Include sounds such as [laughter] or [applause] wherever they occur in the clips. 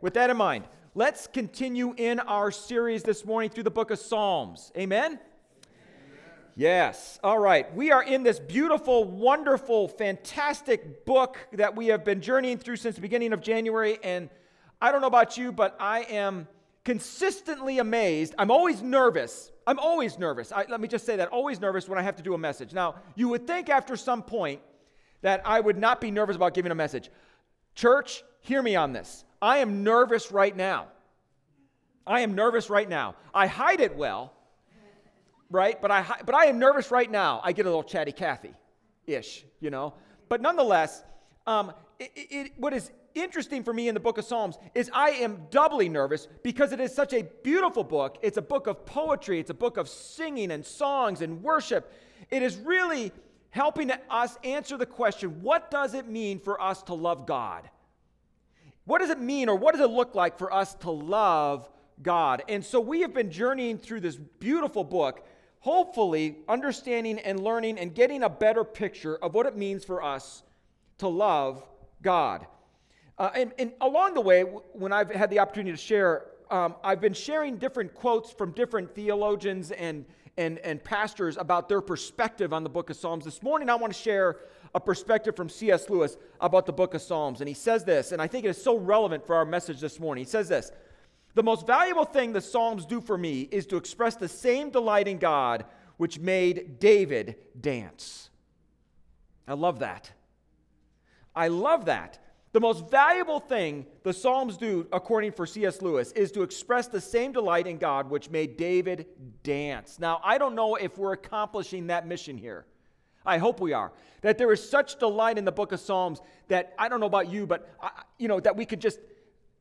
with that in mind, let's continue in our series this morning through the book of Psalms. Amen? Yes. All right. We are in this beautiful, wonderful, fantastic book that we have been journeying through since the beginning of January. And I don't know about you, but I am consistently amazed. I'm always nervous. I'm always nervous. I, let me just say that always nervous when I have to do a message. Now, you would think after some point that I would not be nervous about giving a message. Church, hear me on this. I am nervous right now. I am nervous right now. I hide it well right? But I, but I am nervous right now. I get a little chatty Cathy ish, you know? But nonetheless, um, it, it, what is interesting for me in the book of Psalms is I am doubly nervous because it is such a beautiful book. It's a book of poetry, it's a book of singing and songs and worship. It is really helping us answer the question what does it mean for us to love God? What does it mean, or what does it look like for us to love God? And so we have been journeying through this beautiful book hopefully understanding and learning and getting a better picture of what it means for us to love God. Uh, and, and, along the way, when I've had the opportunity to share, um, I've been sharing different quotes from different theologians and, and, and pastors about their perspective on the book of Psalms. This morning, I want to share a perspective from C.S. Lewis about the book of Psalms. And he says this, and I think it is so relevant for our message this morning. He says this the most valuable thing the Psalms do for me is to express the same delight in God which made David dance. I love that. I love that. The most valuable thing the Psalms do, according for C.S. Lewis, is to express the same delight in God which made David dance. Now, I don't know if we're accomplishing that mission here. I hope we are. That there is such delight in the book of Psalms that I don't know about you, but I, you know that we could just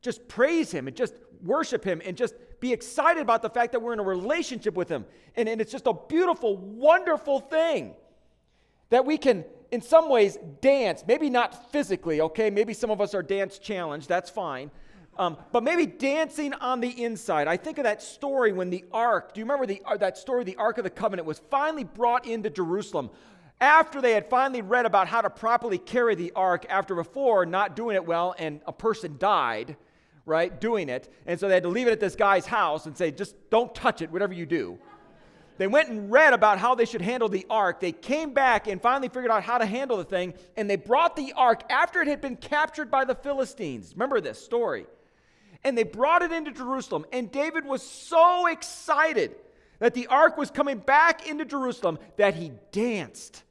just praise him and just worship him and just be excited about the fact that we're in a relationship with him. And, and it's just a beautiful, wonderful thing that we can, in some ways, dance. Maybe not physically, okay? Maybe some of us are dance challenged, that's fine. Um, but maybe dancing on the inside. I think of that story when the ark, do you remember the, uh, that story, the Ark of the Covenant, was finally brought into Jerusalem after they had finally read about how to properly carry the ark after before not doing it well and a person died right, doing it. And so they had to leave it at this guy's house and say, just don't touch it, whatever you do. They went and read about how they should handle the ark. They came back and finally figured out how to handle the thing. And they brought the ark after it had been captured by the Philistines. Remember this story. And they brought it into Jerusalem. And David was so excited that the ark was coming back into Jerusalem that he danced.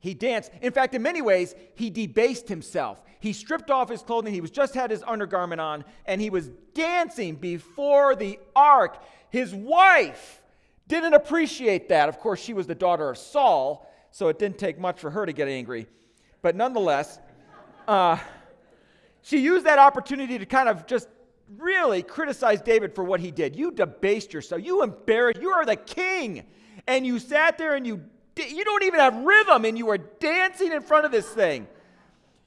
He danced. In fact, in many ways, he debased himself. He stripped off his clothing. He was just had his undergarment on, and he was dancing before the ark. His wife didn't appreciate that. Of course, she was the daughter of Saul, so it didn't take much for her to get angry. But nonetheless, uh, she used that opportunity to kind of just really criticize David for what he did. You debased yourself. You embarrassed. You are the king. And you sat there and you you don't even have rhythm and you were dancing in front of this thing.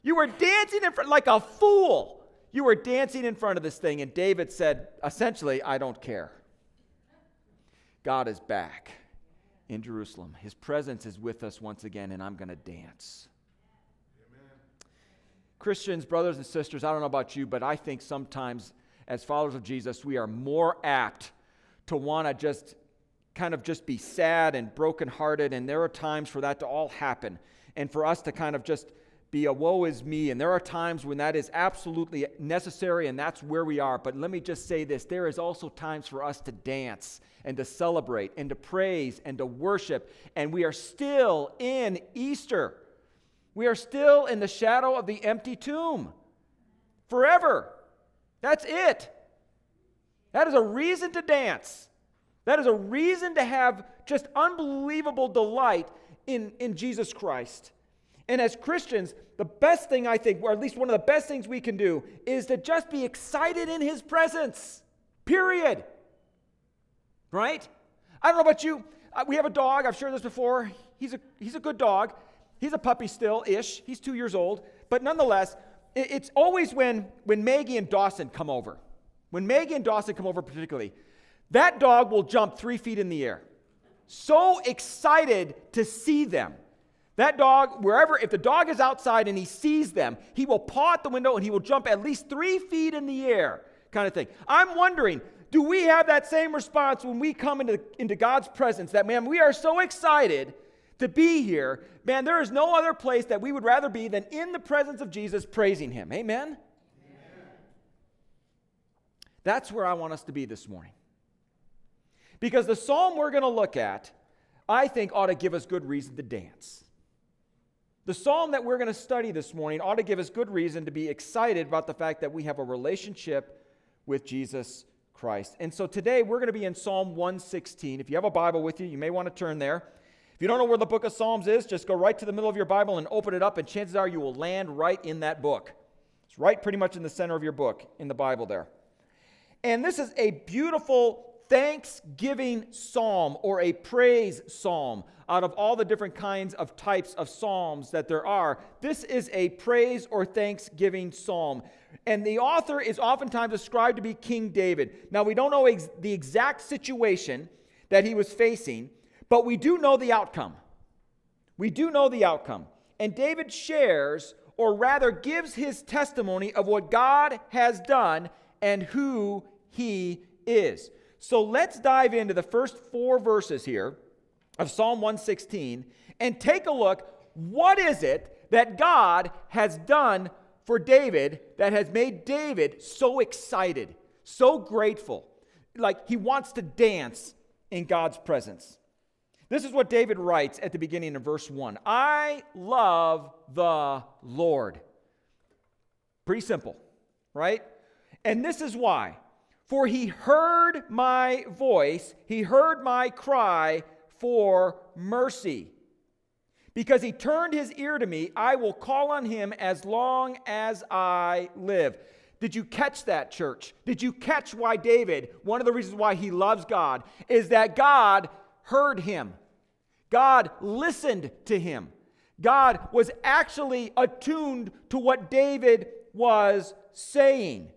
You were dancing in front like a fool. You were dancing in front of this thing and David said essentially, I don't care. God is back in Jerusalem. His presence is with us once again and I'm going to dance. Christians, brothers and sisters, I don't know about you, but I think sometimes as followers of Jesus, we are more apt to want to just kind of just be sad and brokenhearted, and there are times for that to all happen, and for us to kind of just be a woe is me. And there are times when that is absolutely necessary, and that's where we are. But let me just say this there is also times for us to dance and to celebrate and to praise and to worship. And we are still in Easter. We are still in the shadow of the empty tomb forever. That's it. That is a reason to dance. That is a reason to have just unbelievable delight in, in Jesus Christ. And as Christians, the best thing I think, or at least one of the best things we can do, is to just be excited in His presence. Period. Right? I don't know about you. Uh, we have a dog. I've shared this before. He's a, he's a good dog. He's a puppy still ish. He's two years old. But nonetheless, it's always when, when Maggie and Dawson come over. When Maggie and Dawson come over, particularly, that dog will jump three feet in the air. So excited to see them That dog, wherever, if the dog is outside and he sees them, he will paw at the window and he will jump at least three feet in the air, kind of thing. I'm wondering, do we have that same response when we come into, into God's presence that, man, we are so excited to be here. Man, there is no other place that we would rather be than in the presence of Jesus praising him. Amen? Amen? That's where I want us to be this morning. Because the psalm we're going to look at, I think, ought to give us good reason to dance. The psalm that we're going to study this morning ought to give us good reason to be excited about the fact that we have a relationship with Jesus Christ. And so today we're going to be in Psalm 116. If you have a Bible with you, you may want to turn there. If you don't know where the book of Psalms is, just go right to the middle of your Bible and open it up, and chances are you will land right in that book. It's right pretty much in the center of your book in the Bible there. And this is a beautiful thanksgiving psalm or a praise psalm out of all the different kinds of types of psalms that there are. This is a praise or thanksgiving psalm. And the author is oftentimes ascribed to be King David. Now, we don't know ex- the exact situation that he was facing, but we do know the outcome. We do know the outcome. And David shares, or rather gives his testimony of what God has done and who he is. So let's dive into the first four verses here of Psalm 116 and take a look. What is it that God has done for David that has made David so excited, so grateful? Like he wants to dance in God's presence. This is what David writes at the beginning of verse 1 I love the Lord. Pretty simple, right? And this is why. For he heard my voice, he heard my cry for mercy. Because he turned his ear to me, I will call on him as long as I live. Did you catch that, church? Did you catch why David, one of the reasons why he loves God, is that God heard him? God listened to him. God was actually attuned to what David was saying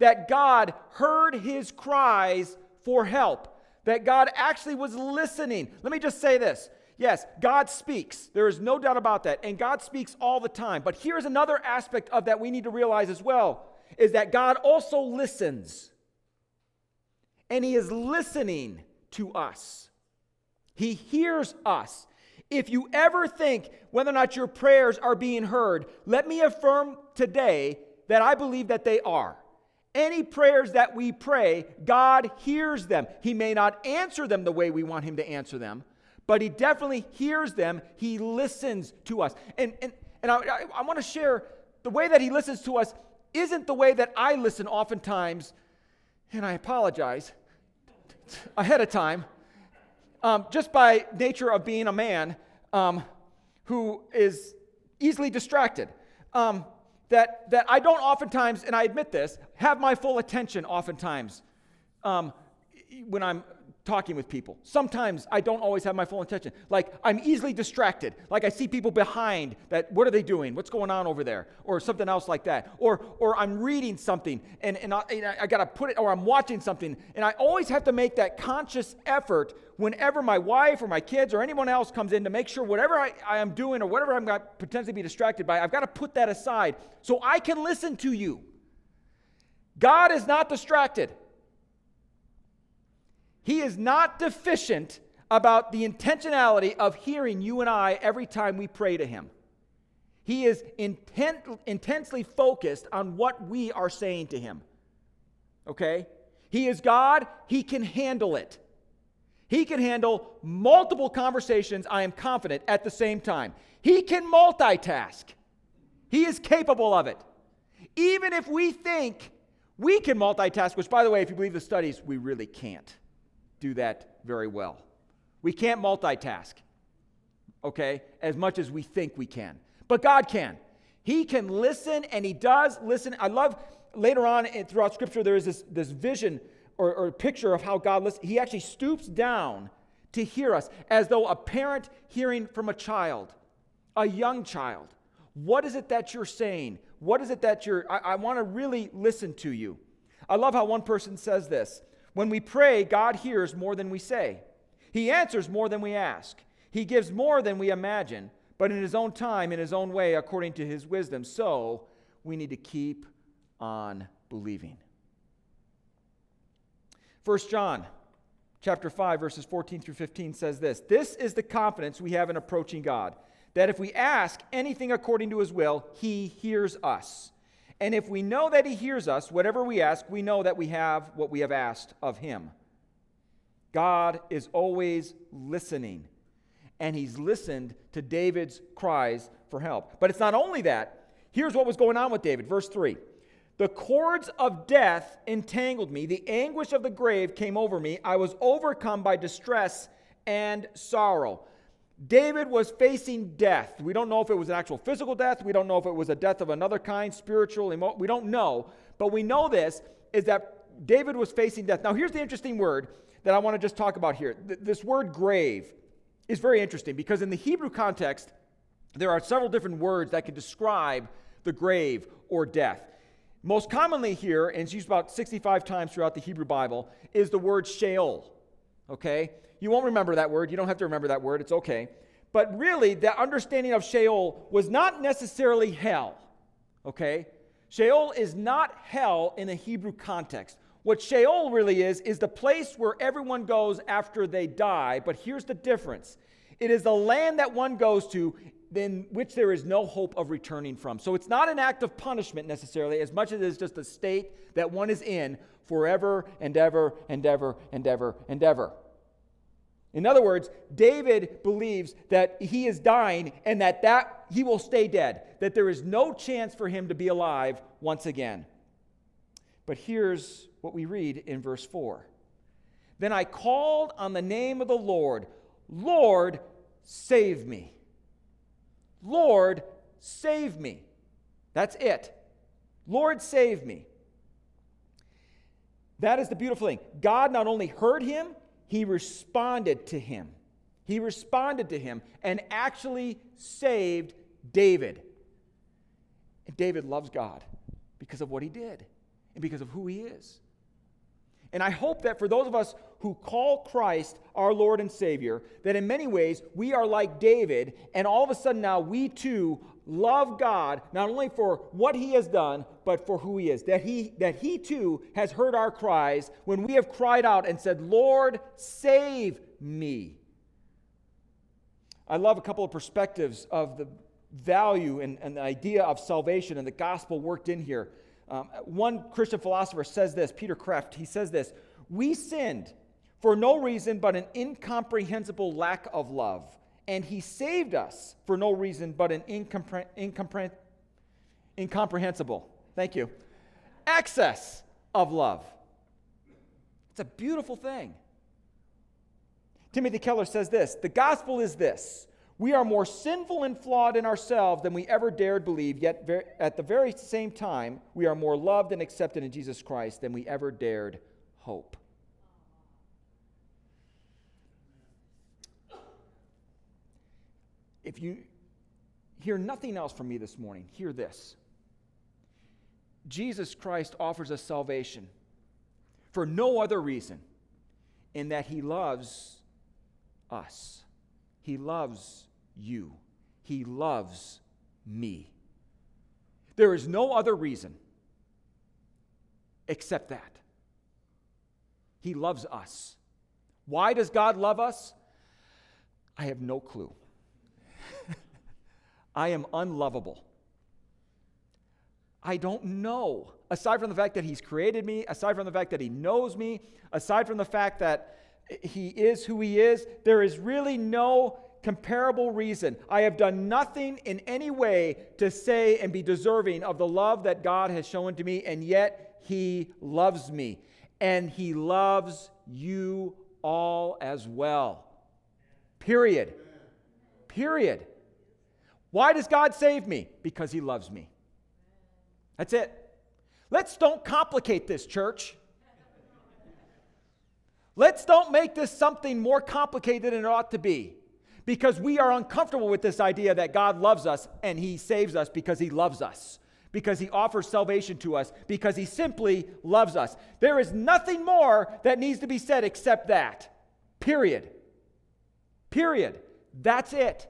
that God heard his cries for help, that God actually was listening. Let me just say this. Yes, God speaks. There is no doubt about that. And God speaks all the time. But here's another aspect of that we need to realize as well is that God also listens. And he is listening to us. He hears us. If you ever think whether or not your prayers are being heard, let me affirm today that I believe that they are. Any prayers that we pray, God hears them. He may not answer them the way we want Him to answer them, but He definitely hears them. He listens to us. And, and, and I, I, I want to share the way that He listens to us isn't the way that I listen oftentimes, and I apologize ahead of time, um, just by nature of being a man um, who is easily distracted. Um, that, that I don't oftentimes, and I admit this, have my full attention oftentimes um, when I'm talking with people. Sometimes I don't always have my full attention. Like I'm easily distracted. Like I see people behind that, what are they doing? What's going on over there? Or something else like that. Or, or I'm reading something and, and I, and I got to put it, or I'm watching something. And I always have to make that conscious effort whenever my wife or my kids or anyone else comes in to make sure whatever I, I am doing or whatever I'm going to potentially be distracted by, I've got to put that aside so I can listen to you. God is not distracted. He is not deficient about the intentionality of hearing you and I every time we pray to Him. He is intent, intensely focused on what we are saying to Him. Okay? He is God, He can handle it. He can handle multiple conversations, I am confident, at the same time. He can multitask. He is capable of it. Even if we think we can multitask, which, by the way, if you believe the studies, we really can't do that very well. We can't multitask, okay, as much as we think we can. But God can. He can listen, and He does listen. I love later on throughout Scripture, there is this, this vision or, or picture of how God listens. He actually stoops down to hear us as though a parent hearing from a child, a young child. What is it that you're saying? What is it that you're, I, I want to really listen to you. I love how one person says this when we pray, God hears more than we say. He answers more than we ask. He gives more than we imagine. but in his own time, in his own way, according to his wisdom. So we need to keep on believing. 1 John chapter 5 verses 14 through 15 says this this is the confidence we have in approaching god that if we ask anything according to his will he hears us and if we know that he hears us whatever we ask we know that we have what we have asked of him god is always listening and he's listened to david's cries for help but it's not only that here's what was going on with david verse 3 the cords of death entangled me. The anguish of the grave came over me. I was overcome by distress and sorrow. David was facing death. We don't know if it was an actual physical death. We don't know if it was a death of another kind, spiritual, emo- we don't know. But we know this is that David was facing death. Now, here's the interesting word that I want to just talk about here. Th- this word grave is very interesting because in the Hebrew context, there are several different words that can describe the grave or death. Most commonly here, and it's used about 65 times throughout the Hebrew Bible, is the word Sheol. Okay? You won't remember that word. You don't have to remember that word. It's okay. But really, the understanding of Sheol was not necessarily hell. Okay? Sheol is not hell in a Hebrew context. What Sheol really is, is the place where everyone goes after they die. But here's the difference it is the land that one goes to in which there is no hope of returning from. So it's not an act of punishment necessarily, as much as it is just a state that one is in forever and ever and ever and ever and ever. In other words, David believes that he is dying and that, that he will stay dead, that there is no chance for him to be alive once again. But here's what we read in verse 4 Then I called on the name of the Lord, Lord, save me. Lord, save me. That's it. Lord, save me. That is the beautiful thing. God not only heard him, he responded to him. He responded to him and actually saved David. And David loves God because of what he did and because of who he is. And I hope that for those of us who call Christ our Lord and Savior, that in many ways we are like David, and all of a sudden now we too love God, not only for what he has done, but for who he is. That he, that he too has heard our cries when we have cried out and said, Lord, save me. I love a couple of perspectives of the value and, and the idea of salvation and the gospel worked in here. Um, one Christian philosopher says this, Peter Kreeft, he says this We sinned for no reason but an incomprehensible lack of love. And he saved us for no reason but an incompre- incompre- incomprehensible, thank you, excess of love. It's a beautiful thing. Timothy Keller says this The gospel is this we are more sinful and flawed in ourselves than we ever dared believe, yet at the very same time, we are more loved and accepted in Jesus Christ than we ever dared hope. If you hear nothing else from me this morning, hear this. Jesus Christ offers us salvation for no other reason in that he loves us. He loves you. He loves me. There is no other reason except that. He loves us. Why does God love us? I have no clue. [laughs] I am unlovable. I don't know. Aside from the fact that He's created me, aside from the fact that He knows me, aside from the fact that He is who He is, there is really no comparable reason. I have done nothing in any way to say and be deserving of the love that God has shown to me, and yet He loves me. And He loves you all as well. Period. Period. Why does God save me? Because He loves me. That's it. Let's don't complicate this, church. Let's don't make this something more complicated than it ought to be because we are uncomfortable with this idea that God loves us and He saves us because He loves us, because He offers salvation to us, because He simply loves us. There is nothing more that needs to be said except that. Period. Period. That's it.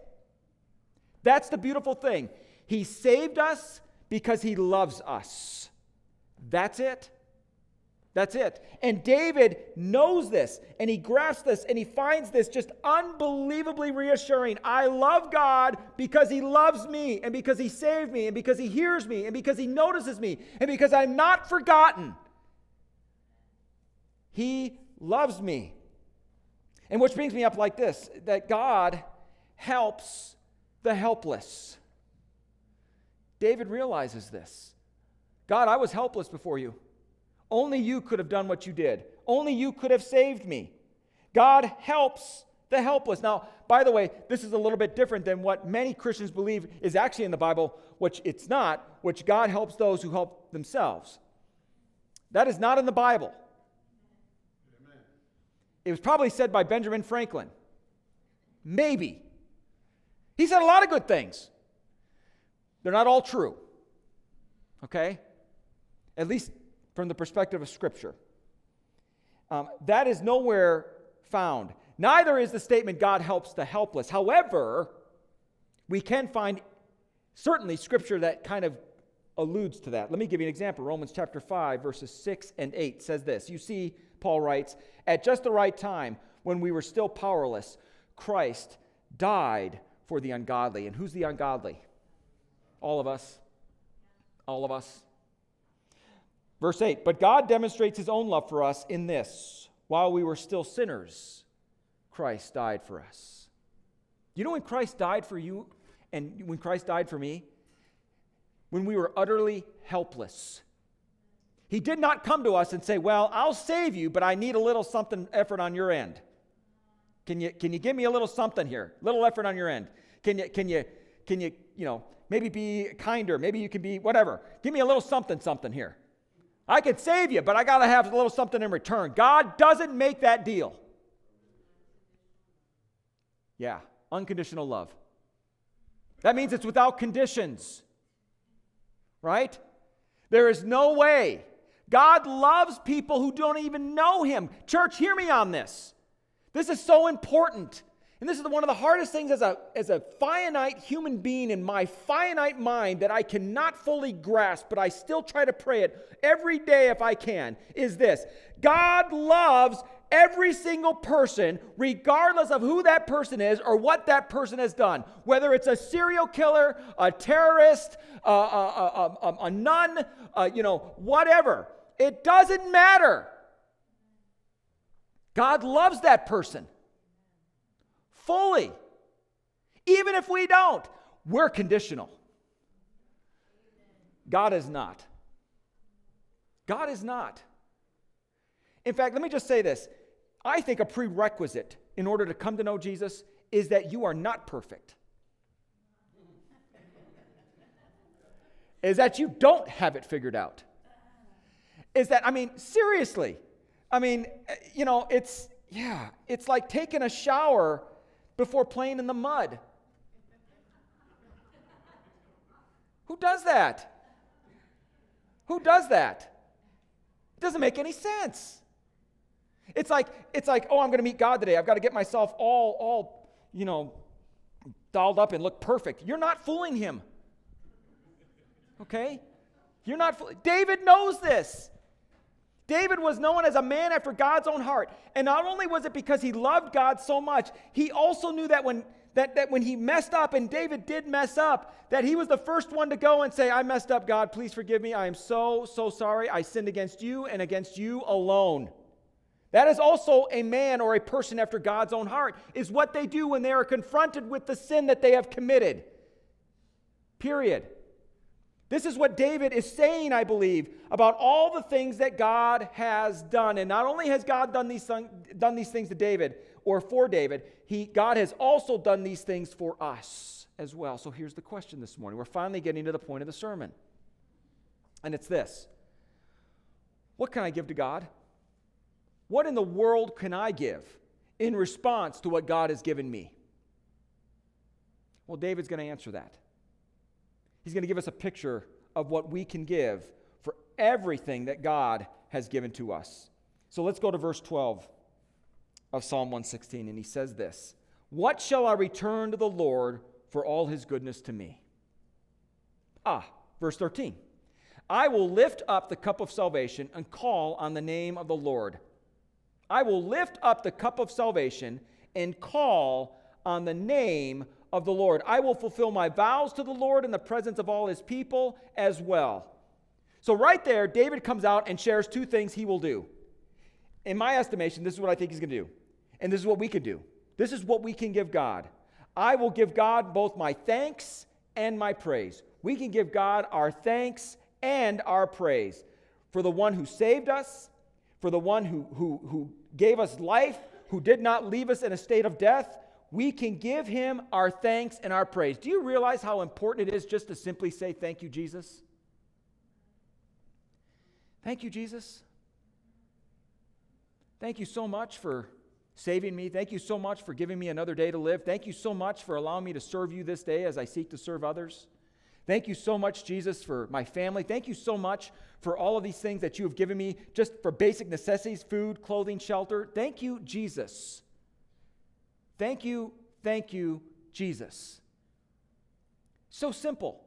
That's the beautiful thing. He saved us because he loves us. That's it. That's it. And David knows this and he grasps this and he finds this just unbelievably reassuring. I love God because he loves me and because he saved me and because he hears me and because he notices me and because I'm not forgotten. He loves me. And which brings me up like this that God helps the helpless. David realizes this. God, I was helpless before you. Only you could have done what you did. Only you could have saved me. God helps the helpless. Now, by the way, this is a little bit different than what many Christians believe is actually in the Bible, which it's not, which God helps those who help themselves. That is not in the Bible. Amen. It was probably said by Benjamin Franklin. Maybe. He said a lot of good things. They're not all true. Okay? At least from the perspective of Scripture. Um, that is nowhere found. Neither is the statement God helps the helpless. However, we can find certainly Scripture that kind of alludes to that. Let me give you an example. Romans chapter 5, verses 6 and 8 says this. You see, Paul writes, At just the right time, when we were still powerless, Christ died for the ungodly. And who's the ungodly? All of us. All of us. Verse 8 But God demonstrates his own love for us in this while we were still sinners, Christ died for us. You know when Christ died for you and when Christ died for me? When we were utterly helpless. He did not come to us and say, Well, I'll save you, but I need a little something effort on your end. Can you, can you give me a little something here? Little effort on your end. Can you, can you, can you, you know, maybe be kinder? Maybe you can be whatever. Give me a little something, something here. I could save you, but I got to have a little something in return. God doesn't make that deal. Yeah, unconditional love. That means it's without conditions, right? There is no way. God loves people who don't even know Him. Church, hear me on this. This is so important. And this is one of the hardest things as a, as a finite human being in my finite mind that I cannot fully grasp, but I still try to pray it every day if I can, is this God loves every single person, regardless of who that person is or what that person has done. Whether it's a serial killer, a terrorist, a, a, a, a nun, you know, whatever. It doesn't matter. God loves that person fully. Even if we don't, we're conditional. God is not. God is not. In fact, let me just say this. I think a prerequisite in order to come to know Jesus is that you are not perfect. is that you don't have it figured out. Is that, I mean, seriously. I mean, eh, you know, it's, yeah, it's like taking a shower before playing in the mud. Who does that? Who does that? It doesn't make any sense. It's like it's like, oh, I'm going to meet God today. I've got to get myself all all, you know, dolled up and look perfect. You're not fooling him. Okay? You're not fool- David knows this. David was known as a man after God's own heart. And not only was it because he loved God so much, he also knew that when that, that when he messed up, and David did mess up, that he was the first one to go and say, I messed up, God, please forgive me. I am so, so sorry. I sinned against you and against you alone. That is also a man or a person after God's own heart, is what they do when they are confronted with the sin that they have committed. Period. This is what David is saying, I believe, about all the things that God has done. And not only has God done these, done these things to David or for David, he, God has also done these things for us as well. So here's the question this morning. We're finally getting to the point of the sermon. And it's this What can I give to God? What in the world can I give in response to what God has given me? Well, David's going to answer that. He's going to give us a picture of what we can give for everything that God has given to us. So let's go to verse 12 of Psalm 116, and he says this What shall I return to the Lord for all his goodness to me. Ah, verse 13. I will lift up the cup of salvation and call on the name of the Lord. I will lift up the cup of salvation and call on the name of the Lord. I will fulfill my vows to the Lord in the presence of all his people as well. So, right there, David comes out and shares two things he will do. In my estimation, this is what I think he's going to do. And this is what we can do. This is what we can give God. I will give God both my thanks and my praise. We can give God our thanks and our praise for the one who saved us, for the one who, who, who gave us life, who did not leave us in a state of death. We can give him our thanks and our praise. Do you realize how important it is just to simply say, Thank you, Jesus? Thank you, Jesus. Thank you so much for saving me. Thank you so much for giving me another day to live. Thank you so much for allowing me to serve you this day as I seek to serve others. Thank you so much, Jesus, for my family. Thank you so much for all of these things that you have given me just for basic necessities food, clothing, shelter. Thank you, Jesus. Thank you, thank you, Jesus. So simple.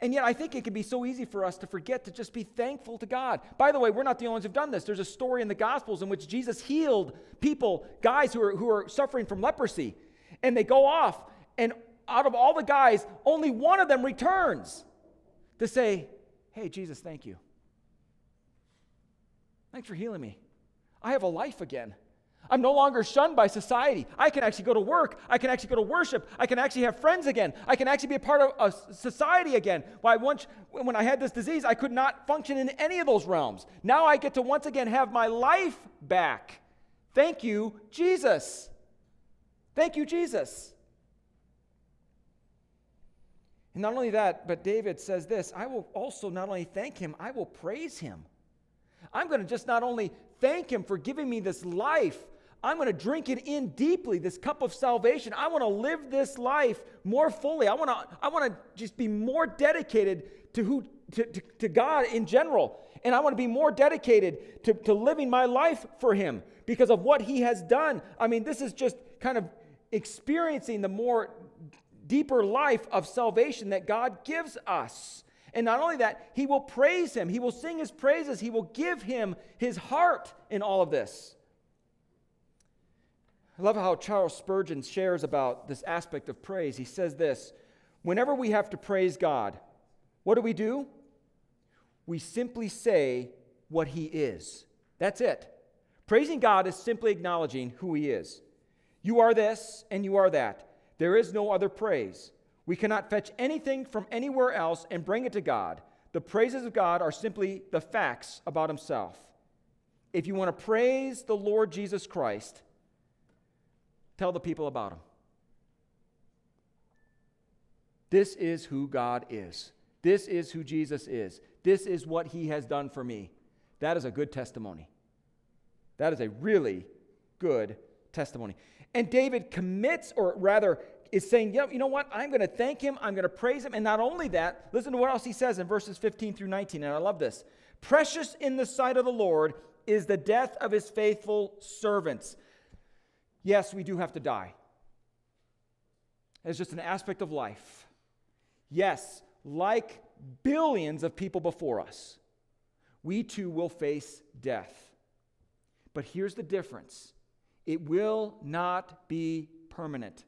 And yet, I think it can be so easy for us to forget to just be thankful to God. By the way, we're not the only ones who've done this. There's a story in the Gospels in which Jesus healed people, guys who are, who are suffering from leprosy. And they go off, and out of all the guys, only one of them returns to say, Hey, Jesus, thank you. Thanks for healing me. I have a life again. I'm no longer shunned by society. I can actually go to work. I can actually go to worship. I can actually have friends again. I can actually be a part of a society again. Why once when I had this disease, I could not function in any of those realms. Now I get to once again have my life back. Thank you, Jesus. Thank you, Jesus. And not only that, but David says this I will also not only thank him, I will praise him. I'm going to just not only thank him for giving me this life, I'm going to drink it in deeply, this cup of salvation. I want to live this life more fully. I want to, I want to just be more dedicated to, who, to, to, to God in general. And I want to be more dedicated to, to living my life for Him because of what He has done. I mean, this is just kind of experiencing the more deeper life of salvation that God gives us. And not only that, He will praise Him, He will sing His praises, He will give Him His heart in all of this. I love how Charles Spurgeon shares about this aspect of praise. He says this Whenever we have to praise God, what do we do? We simply say what He is. That's it. Praising God is simply acknowledging who He is. You are this and you are that. There is no other praise. We cannot fetch anything from anywhere else and bring it to God. The praises of God are simply the facts about Himself. If you want to praise the Lord Jesus Christ, Tell the people about him. This is who God is. This is who Jesus is. This is what he has done for me. That is a good testimony. That is a really good testimony. And David commits, or rather, is saying, yeah, you know what? I'm going to thank him. I'm going to praise him. And not only that, listen to what else he says in verses 15 through 19. And I love this. Precious in the sight of the Lord is the death of his faithful servants. Yes, we do have to die. It's just an aspect of life. Yes, like billions of people before us, we too will face death. But here's the difference it will not be permanent.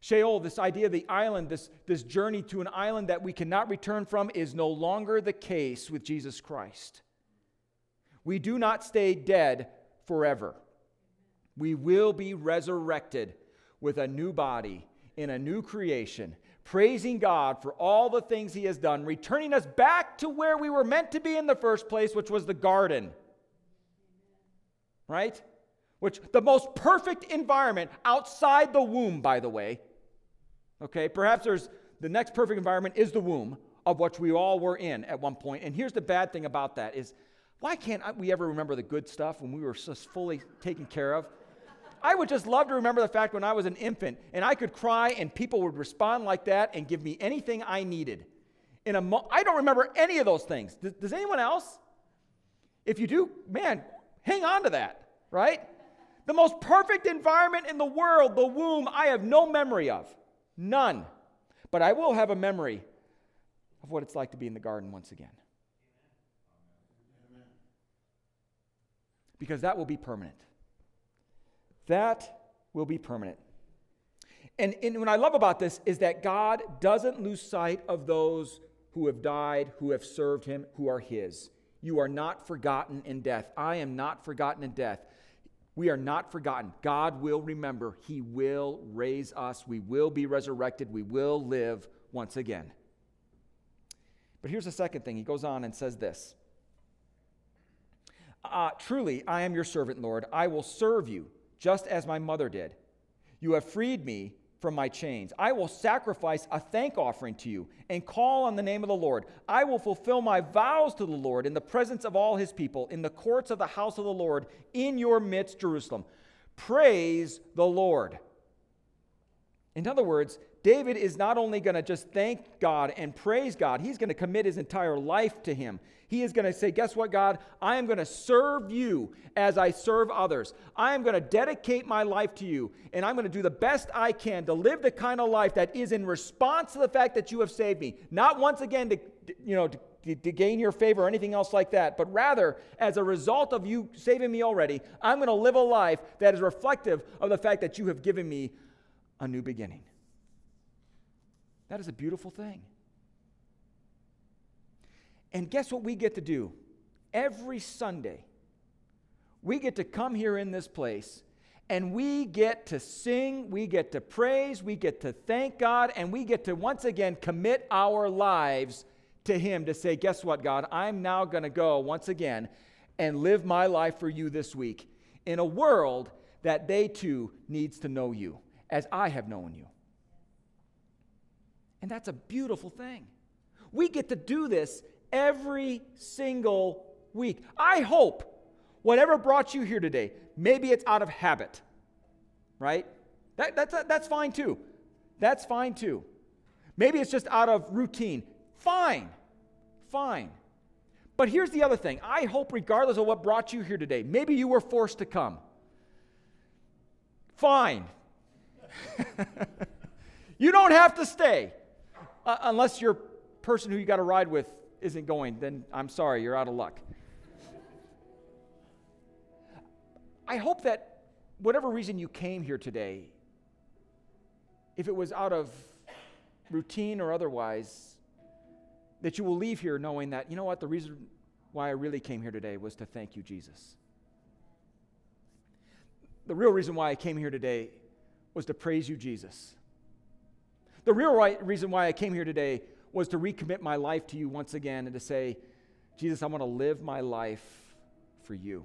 Sheol, this idea of the island, this, this journey to an island that we cannot return from, is no longer the case with Jesus Christ. We do not stay dead forever. We will be resurrected with a new body in a new creation, praising God for all the things He has done, returning us back to where we were meant to be in the first place, which was the garden. Right? Which, the most perfect environment outside the womb, by the way. Okay, perhaps there's the next perfect environment is the womb of which we all were in at one point. And here's the bad thing about that is why can't we ever remember the good stuff when we were just fully taken care of? I would just love to remember the fact when I was an infant and I could cry and people would respond like that and give me anything I needed. In a mo- I don't remember any of those things. Does, does anyone else? If you do, man, hang on to that, right? The most perfect environment in the world, the womb, I have no memory of. None. But I will have a memory of what it's like to be in the garden once again. Because that will be permanent. That will be permanent. And, and what I love about this is that God doesn't lose sight of those who have died, who have served him, who are his. You are not forgotten in death. I am not forgotten in death. We are not forgotten. God will remember. He will raise us. We will be resurrected. We will live once again. But here's the second thing. He goes on and says this uh, Truly, I am your servant, Lord. I will serve you, just as my mother did. You have freed me from my chains. I will sacrifice a thank offering to you and call on the name of the Lord. I will fulfill my vows to the Lord in the presence of all his people, in the courts of the house of the Lord, in your midst, Jerusalem. Praise the Lord. In other words, David is not only going to just thank God and praise God, he's going to commit his entire life to him. He is going to say, Guess what, God? I am going to serve you as I serve others. I am going to dedicate my life to you, and I'm going to do the best I can to live the kind of life that is in response to the fact that you have saved me. Not once again to, you know, to, to gain your favor or anything else like that, but rather as a result of you saving me already, I'm going to live a life that is reflective of the fact that you have given me a new beginning. That is a beautiful thing. And guess what we get to do? Every Sunday, we get to come here in this place and we get to sing, we get to praise, we get to thank God, and we get to once again commit our lives to Him to say, Guess what, God? I'm now going to go once again and live my life for you this week in a world that they too needs to know you as I have known you. And that's a beautiful thing. We get to do this every single week. I hope whatever brought you here today, maybe it's out of habit, right? That, that's, that's fine too. That's fine too. Maybe it's just out of routine. Fine. Fine. But here's the other thing I hope, regardless of what brought you here today, maybe you were forced to come. Fine. [laughs] you don't have to stay. Uh, unless your person who you got to ride with isn't going, then I'm sorry, you're out of luck. I hope that whatever reason you came here today, if it was out of routine or otherwise, that you will leave here knowing that, you know what, the reason why I really came here today was to thank you, Jesus. The real reason why I came here today was to praise you, Jesus. The real right, reason why I came here today was to recommit my life to you once again and to say, Jesus, I want to live my life for you.